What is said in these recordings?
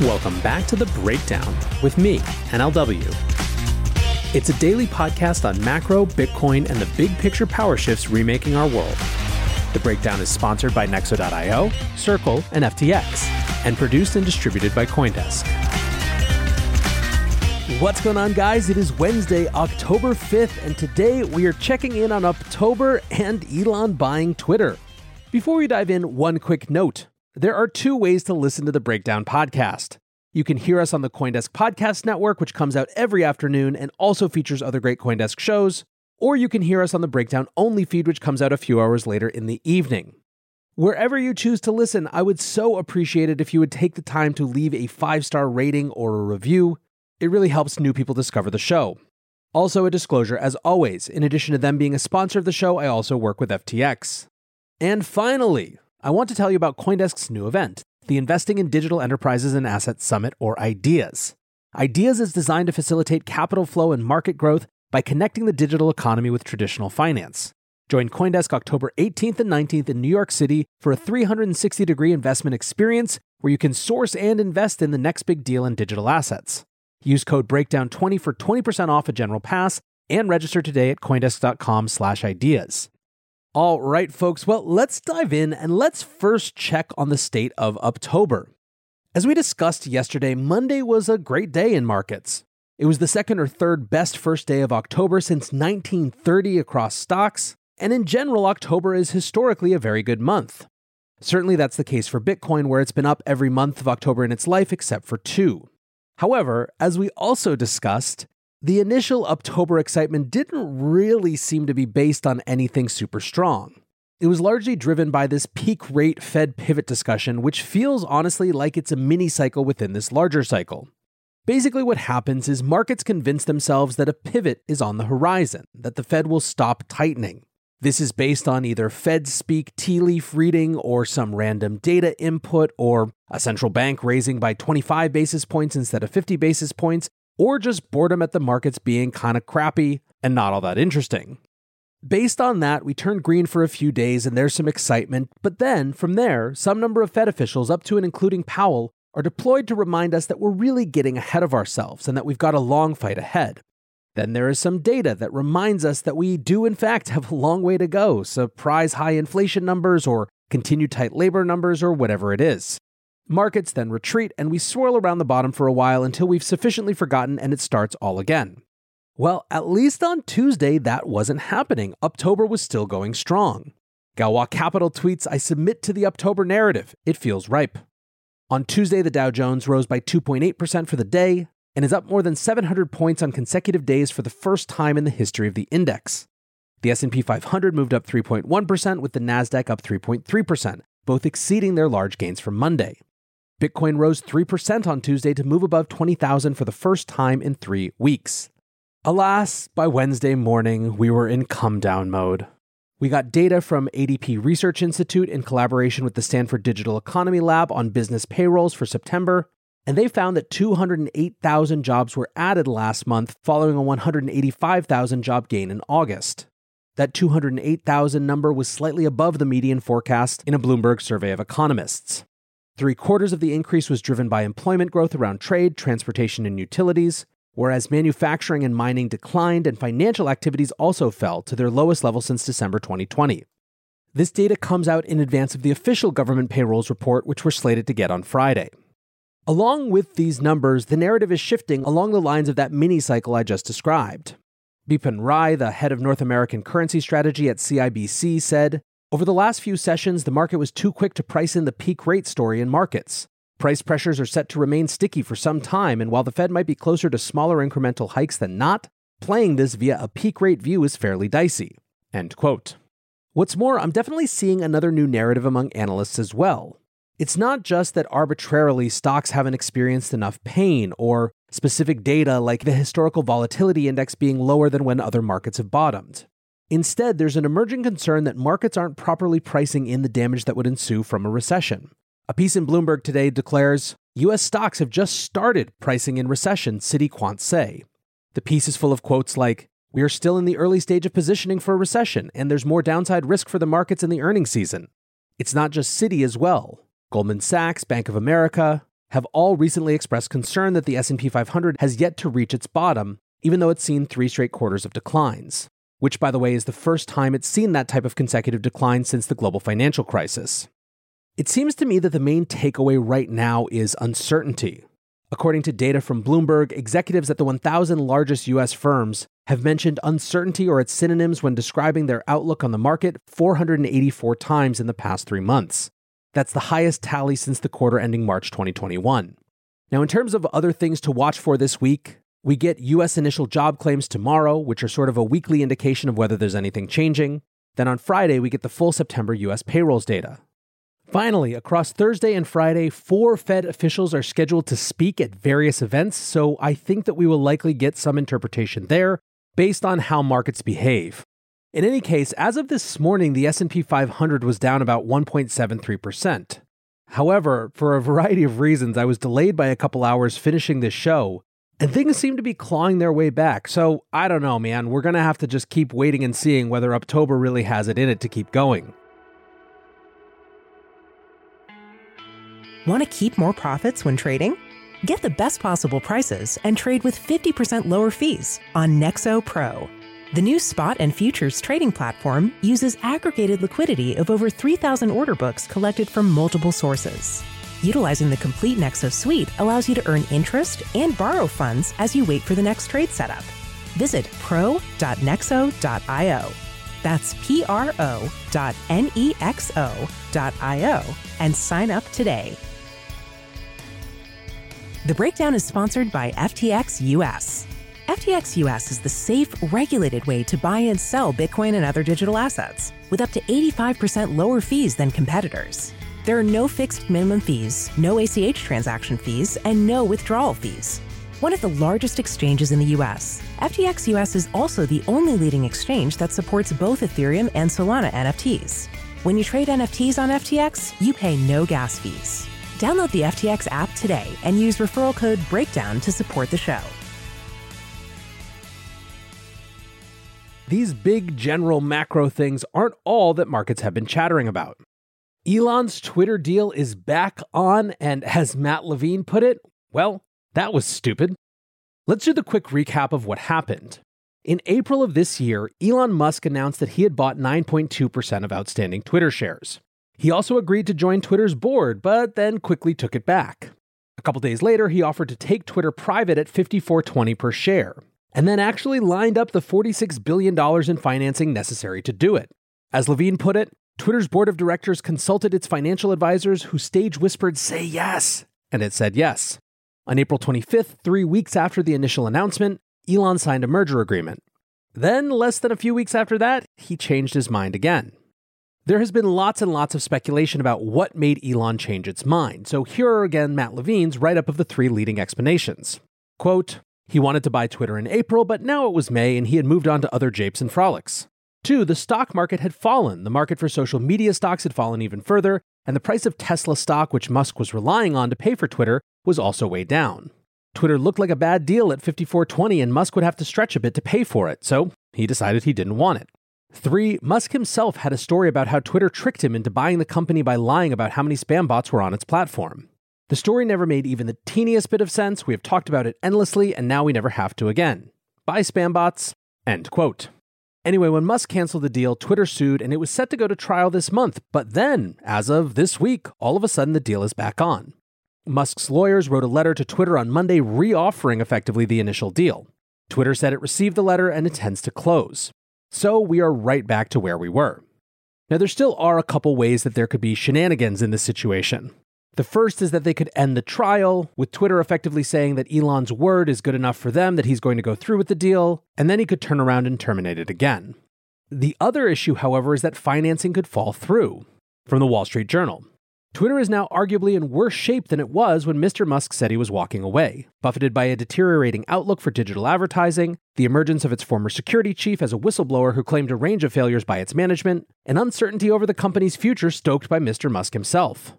Welcome back to The Breakdown with me, NLW. It's a daily podcast on macro, Bitcoin, and the big picture power shifts remaking our world. The Breakdown is sponsored by Nexo.io, Circle, and FTX, and produced and distributed by Coindesk. What's going on, guys? It is Wednesday, October 5th, and today we are checking in on Uptober and Elon buying Twitter. Before we dive in, one quick note. There are two ways to listen to the Breakdown podcast. You can hear us on the Coindesk Podcast Network, which comes out every afternoon and also features other great Coindesk shows, or you can hear us on the Breakdown only feed, which comes out a few hours later in the evening. Wherever you choose to listen, I would so appreciate it if you would take the time to leave a five star rating or a review. It really helps new people discover the show. Also, a disclosure as always, in addition to them being a sponsor of the show, I also work with FTX. And finally, I want to tell you about Coindesk's new event, the Investing in Digital Enterprises and Assets Summit, or IDEAS. IDEAS is designed to facilitate capital flow and market growth by connecting the digital economy with traditional finance. Join Coindesk October 18th and 19th in New York City for a 360 degree investment experience where you can source and invest in the next big deal in digital assets. Use code BREAKDOWN20 for 20% off a general pass and register today at coindesk.com/ideas. All right, folks. Well, let's dive in and let's first check on the state of October. As we discussed yesterday, Monday was a great day in markets. It was the second or third best first day of October since 1930 across stocks, and in general, October is historically a very good month. Certainly, that's the case for Bitcoin, where it's been up every month of October in its life except for two. However, as we also discussed, the initial October excitement didn't really seem to be based on anything super strong. It was largely driven by this peak rate Fed pivot discussion, which feels honestly like it's a mini cycle within this larger cycle. Basically, what happens is markets convince themselves that a pivot is on the horizon, that the Fed will stop tightening. This is based on either Fed speak tea leaf reading or some random data input or a central bank raising by 25 basis points instead of 50 basis points or just boredom at the markets being kind of crappy and not all that interesting. Based on that, we turn green for a few days and there's some excitement, but then, from there, some number of Fed officials, up to and including Powell, are deployed to remind us that we're really getting ahead of ourselves and that we've got a long fight ahead. Then there is some data that reminds us that we do, in fact, have a long way to go, surprise high inflation numbers or continued tight labor numbers or whatever it is. Markets then retreat, and we swirl around the bottom for a while until we've sufficiently forgotten and it starts all again. Well, at least on Tuesday, that wasn't happening. Uptober was still going strong. Galois Capital tweets I submit to the Uptober narrative. It feels ripe. On Tuesday, the Dow Jones rose by 2.8% for the day and is up more than 700 points on consecutive days for the first time in the history of the index. The S&P 500 moved up 3.1% with the Nasdaq up 3.3%, both exceeding their large gains from Monday. Bitcoin rose 3% on Tuesday to move above 20,000 for the first time in three weeks. Alas, by Wednesday morning, we were in come down mode. We got data from ADP Research Institute in collaboration with the Stanford Digital Economy Lab on business payrolls for September, and they found that 208,000 jobs were added last month following a 185,000 job gain in August. That 208,000 number was slightly above the median forecast in a Bloomberg survey of economists. Three quarters of the increase was driven by employment growth around trade, transportation, and utilities, whereas manufacturing and mining declined and financial activities also fell to their lowest level since December 2020. This data comes out in advance of the official government payrolls report, which we're slated to get on Friday. Along with these numbers, the narrative is shifting along the lines of that mini cycle I just described. Bipin Rai, the head of North American currency strategy at CIBC, said over the last few sessions, the market was too quick to price in the peak rate story in markets. Price pressures are set to remain sticky for some time, and while the Fed might be closer to smaller incremental hikes than not, playing this via a peak rate view is fairly dicey. End quote. What's more, I'm definitely seeing another new narrative among analysts as well. It's not just that arbitrarily stocks haven't experienced enough pain or specific data like the historical volatility index being lower than when other markets have bottomed. Instead, there's an emerging concern that markets aren't properly pricing in the damage that would ensue from a recession. A piece in Bloomberg today declares US stocks have just started pricing in recession, Citi quants say. The piece is full of quotes like, We are still in the early stage of positioning for a recession, and there's more downside risk for the markets in the earnings season. It's not just Citi as well. Goldman Sachs, Bank of America, have all recently expressed concern that the S&P 500 has yet to reach its bottom, even though it's seen 3 straight quarters of declines, which by the way is the first time it's seen that type of consecutive decline since the global financial crisis. It seems to me that the main takeaway right now is uncertainty. According to data from Bloomberg, executives at the 1,000 largest US firms have mentioned uncertainty or its synonyms when describing their outlook on the market 484 times in the past three months. That's the highest tally since the quarter ending March 2021. Now, in terms of other things to watch for this week, we get US initial job claims tomorrow, which are sort of a weekly indication of whether there's anything changing. Then on Friday, we get the full September US payrolls data. Finally, across Thursday and Friday, four Fed officials are scheduled to speak at various events, so I think that we will likely get some interpretation there based on how markets behave. In any case, as of this morning, the S&P 500 was down about 1.73%. However, for a variety of reasons, I was delayed by a couple hours finishing this show, and things seem to be clawing their way back. So, I don't know, man. We're going to have to just keep waiting and seeing whether October really has it in it to keep going. Want to keep more profits when trading? Get the best possible prices and trade with 50% lower fees on Nexo Pro. The new spot and futures trading platform uses aggregated liquidity of over 3,000 order books collected from multiple sources. Utilizing the complete Nexo suite allows you to earn interest and borrow funds as you wait for the next trade setup. Visit pro.nexo.io. That's P R O dot N E X O dot I O and sign up today. The breakdown is sponsored by FTX US. FTX US is the safe, regulated way to buy and sell Bitcoin and other digital assets with up to 85% lower fees than competitors. There are no fixed minimum fees, no ACH transaction fees, and no withdrawal fees. One of the largest exchanges in the US, FTX US is also the only leading exchange that supports both Ethereum and Solana NFTs. When you trade NFTs on FTX, you pay no gas fees. Download the FTX app today and use referral code BREAKDOWN to support the show. These big general macro things aren't all that markets have been chattering about. Elon's Twitter deal is back on, and as Matt Levine put it, well, that was stupid. Let's do the quick recap of what happened. In April of this year, Elon Musk announced that he had bought 9.2% of outstanding Twitter shares. He also agreed to join Twitter's board, but then quickly took it back. A couple days later, he offered to take Twitter private at 54.20 per share and then actually lined up the $46 billion in financing necessary to do it. As Levine put it, Twitter's board of directors consulted its financial advisors who stage whispered, say yes, and it said yes. On April 25th, three weeks after the initial announcement, Elon signed a merger agreement. Then, less than a few weeks after that, he changed his mind again. There has been lots and lots of speculation about what made Elon change its mind, so here are again Matt Levine's write up of the three leading explanations. Quote, he wanted to buy Twitter in April, but now it was May and he had moved on to other japes and frolics. Two, the stock market had fallen. The market for social media stocks had fallen even further, and the price of Tesla stock, which Musk was relying on to pay for Twitter, was also way down. Twitter looked like a bad deal at 54.20 and Musk would have to stretch a bit to pay for it, so he decided he didn't want it. Three, Musk himself had a story about how Twitter tricked him into buying the company by lying about how many spam bots were on its platform. The story never made even the teeniest bit of sense. We have talked about it endlessly, and now we never have to again. Bye, spam bots. End quote. Anyway, when Musk canceled the deal, Twitter sued, and it was set to go to trial this month. But then, as of this week, all of a sudden the deal is back on. Musk's lawyers wrote a letter to Twitter on Monday reoffering effectively the initial deal. Twitter said it received the letter and intends to close. So we are right back to where we were. Now, there still are a couple ways that there could be shenanigans in this situation. The first is that they could end the trial, with Twitter effectively saying that Elon's word is good enough for them that he's going to go through with the deal, and then he could turn around and terminate it again. The other issue, however, is that financing could fall through. From the Wall Street Journal Twitter is now arguably in worse shape than it was when Mr. Musk said he was walking away, buffeted by a deteriorating outlook for digital advertising, the emergence of its former security chief as a whistleblower who claimed a range of failures by its management, and uncertainty over the company's future stoked by Mr. Musk himself.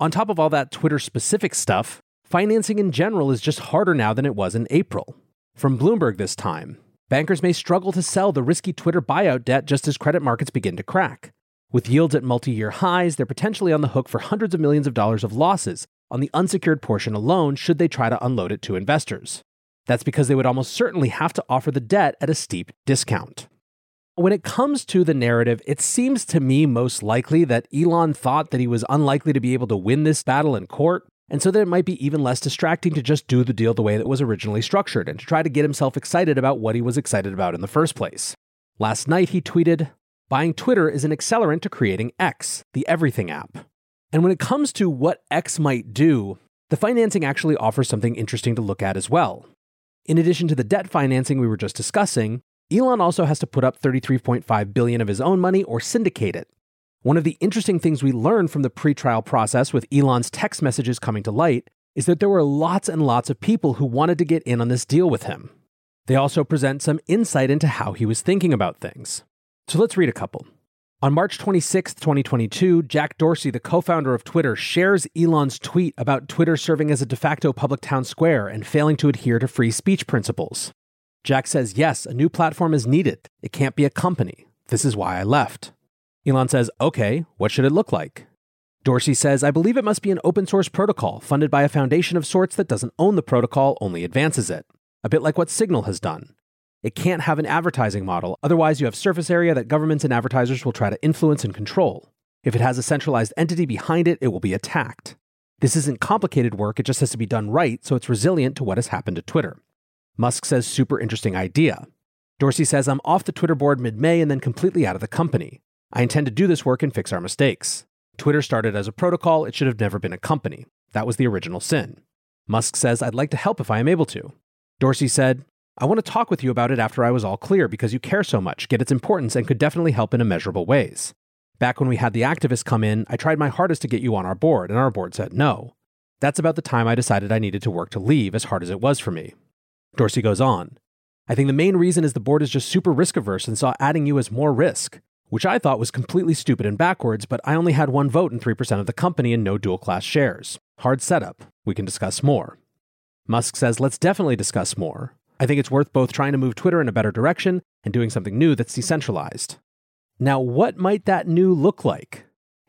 On top of all that Twitter specific stuff, financing in general is just harder now than it was in April. From Bloomberg this time, bankers may struggle to sell the risky Twitter buyout debt just as credit markets begin to crack. With yields at multi year highs, they're potentially on the hook for hundreds of millions of dollars of losses, on the unsecured portion alone should they try to unload it to investors. That's because they would almost certainly have to offer the debt at a steep discount. When it comes to the narrative, it seems to me most likely that Elon thought that he was unlikely to be able to win this battle in court, and so that it might be even less distracting to just do the deal the way that was originally structured and to try to get himself excited about what he was excited about in the first place. Last night, he tweeted, Buying Twitter is an accelerant to creating X, the everything app. And when it comes to what X might do, the financing actually offers something interesting to look at as well. In addition to the debt financing we were just discussing, Elon also has to put up 33.5 billion of his own money or syndicate it. One of the interesting things we learned from the pre-trial process with Elon's text messages coming to light is that there were lots and lots of people who wanted to get in on this deal with him. They also present some insight into how he was thinking about things. So let's read a couple. On March 26, 2022, Jack Dorsey, the co founder of Twitter, shares Elon's tweet about Twitter serving as a de facto public town square and failing to adhere to free speech principles. Jack says, Yes, a new platform is needed. It can't be a company. This is why I left. Elon says, Okay, what should it look like? Dorsey says, I believe it must be an open source protocol funded by a foundation of sorts that doesn't own the protocol, only advances it. A bit like what Signal has done. It can't have an advertising model, otherwise, you have surface area that governments and advertisers will try to influence and control. If it has a centralized entity behind it, it will be attacked. This isn't complicated work, it just has to be done right, so it's resilient to what has happened to Twitter. Musk says, super interesting idea. Dorsey says, I'm off the Twitter board mid May and then completely out of the company. I intend to do this work and fix our mistakes. Twitter started as a protocol, it should have never been a company. That was the original sin. Musk says, I'd like to help if I am able to. Dorsey said, I want to talk with you about it after I was all clear because you care so much, get its importance, and could definitely help in immeasurable ways. Back when we had the activists come in, I tried my hardest to get you on our board, and our board said no. That's about the time I decided I needed to work to leave, as hard as it was for me. Dorsey goes on. I think the main reason is the board is just super risk averse and saw adding you as more risk, which I thought was completely stupid and backwards, but I only had one vote in 3% of the company and no dual class shares. Hard setup. We can discuss more. Musk says, let's definitely discuss more. I think it's worth both trying to move Twitter in a better direction and doing something new that's decentralized. Now, what might that new look like?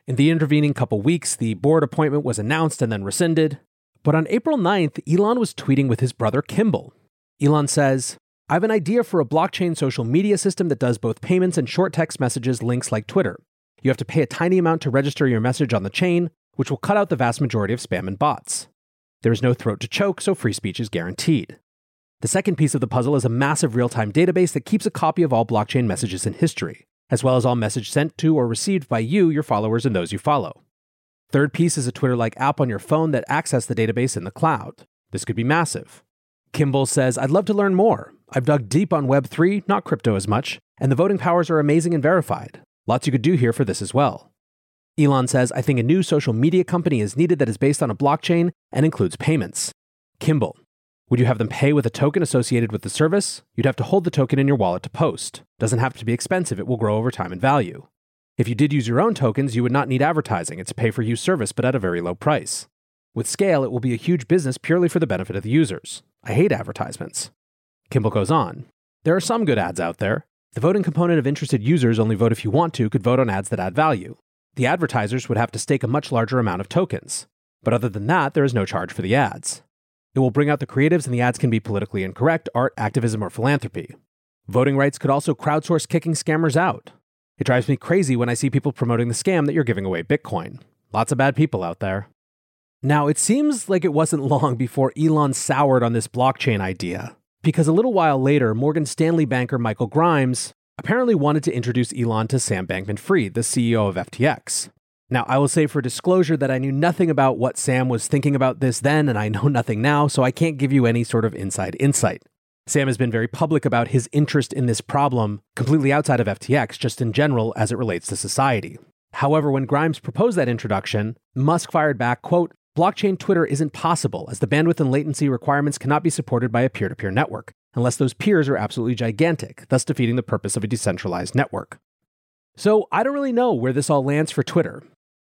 In the intervening couple weeks, the board appointment was announced and then rescinded. But on April 9th, Elon was tweeting with his brother Kimball. Elon says, I have an idea for a blockchain social media system that does both payments and short text messages links like Twitter. You have to pay a tiny amount to register your message on the chain, which will cut out the vast majority of spam and bots. There is no throat to choke, so free speech is guaranteed. The second piece of the puzzle is a massive real time database that keeps a copy of all blockchain messages in history, as well as all messages sent to or received by you, your followers, and those you follow. Third piece is a Twitter like app on your phone that access the database in the cloud. This could be massive. Kimball says, I'd love to learn more. I've dug deep on Web3, not crypto as much, and the voting powers are amazing and verified. Lots you could do here for this as well. Elon says, I think a new social media company is needed that is based on a blockchain and includes payments. Kimball, would you have them pay with a token associated with the service? You'd have to hold the token in your wallet to post. Doesn't have to be expensive, it will grow over time in value. If you did use your own tokens, you would not need advertising. It's a pay for use service, but at a very low price. With scale, it will be a huge business purely for the benefit of the users. I hate advertisements. Kimball goes on. There are some good ads out there. The voting component of interested users only vote if you want to could vote on ads that add value. The advertisers would have to stake a much larger amount of tokens. But other than that, there is no charge for the ads. It will bring out the creatives, and the ads can be politically incorrect, art, activism, or philanthropy. Voting rights could also crowdsource kicking scammers out. It drives me crazy when I see people promoting the scam that you're giving away Bitcoin. Lots of bad people out there. Now, it seems like it wasn't long before Elon soured on this blockchain idea, because a little while later, Morgan Stanley banker Michael Grimes apparently wanted to introduce Elon to Sam Bankman Fried, the CEO of FTX. Now, I will say for disclosure that I knew nothing about what Sam was thinking about this then, and I know nothing now, so I can't give you any sort of inside insight. Sam has been very public about his interest in this problem, completely outside of FTX, just in general as it relates to society. However, when Grimes proposed that introduction, Musk fired back, quote, Blockchain Twitter isn't possible, as the bandwidth and latency requirements cannot be supported by a peer to peer network, unless those peers are absolutely gigantic, thus defeating the purpose of a decentralized network. So I don't really know where this all lands for Twitter.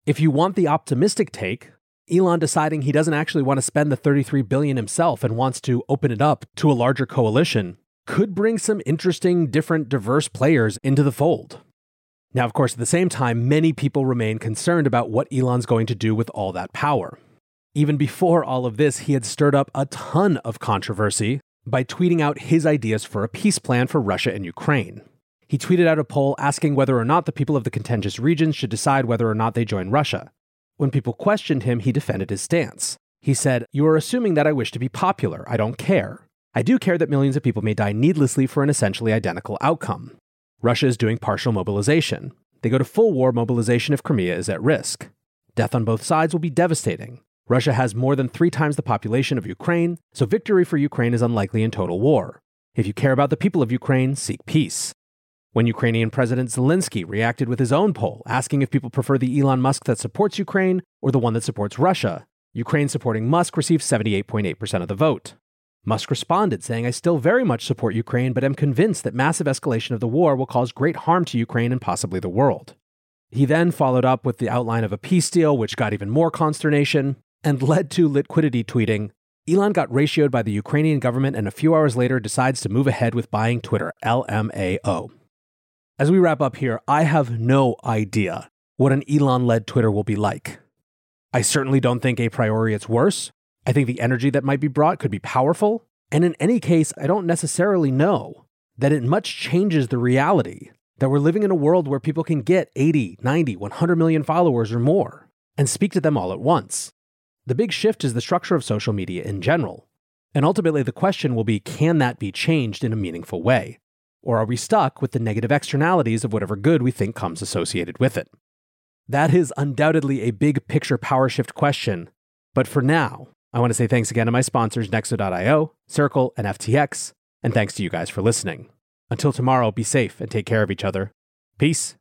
If you want the optimistic take, Elon deciding he doesn't actually want to spend the 33 billion himself and wants to open it up to a larger coalition could bring some interesting, different, diverse players into the fold. Now, of course, at the same time, many people remain concerned about what Elon's going to do with all that power. Even before all of this, he had stirred up a ton of controversy by tweeting out his ideas for a peace plan for Russia and Ukraine. He tweeted out a poll asking whether or not the people of the contentious regions should decide whether or not they join Russia. When people questioned him, he defended his stance. He said, You are assuming that I wish to be popular. I don't care. I do care that millions of people may die needlessly for an essentially identical outcome. Russia is doing partial mobilization. They go to full war mobilization if Crimea is at risk. Death on both sides will be devastating. Russia has more than three times the population of Ukraine, so victory for Ukraine is unlikely in total war. If you care about the people of Ukraine, seek peace. When Ukrainian President Zelensky reacted with his own poll, asking if people prefer the Elon Musk that supports Ukraine or the one that supports Russia, Ukraine supporting Musk received 78.8% of the vote. Musk responded, saying, I still very much support Ukraine, but am convinced that massive escalation of the war will cause great harm to Ukraine and possibly the world. He then followed up with the outline of a peace deal, which got even more consternation and led to liquidity tweeting Elon got ratioed by the Ukrainian government and a few hours later decides to move ahead with buying Twitter, LMAO. As we wrap up here, I have no idea what an Elon led Twitter will be like. I certainly don't think a priori it's worse. I think the energy that might be brought could be powerful. And in any case, I don't necessarily know that it much changes the reality that we're living in a world where people can get 80, 90, 100 million followers or more and speak to them all at once. The big shift is the structure of social media in general. And ultimately, the question will be can that be changed in a meaningful way? Or are we stuck with the negative externalities of whatever good we think comes associated with it? That is undoubtedly a big picture power shift question. But for now, I want to say thanks again to my sponsors, Nexo.io, Circle, and FTX, and thanks to you guys for listening. Until tomorrow, be safe and take care of each other. Peace.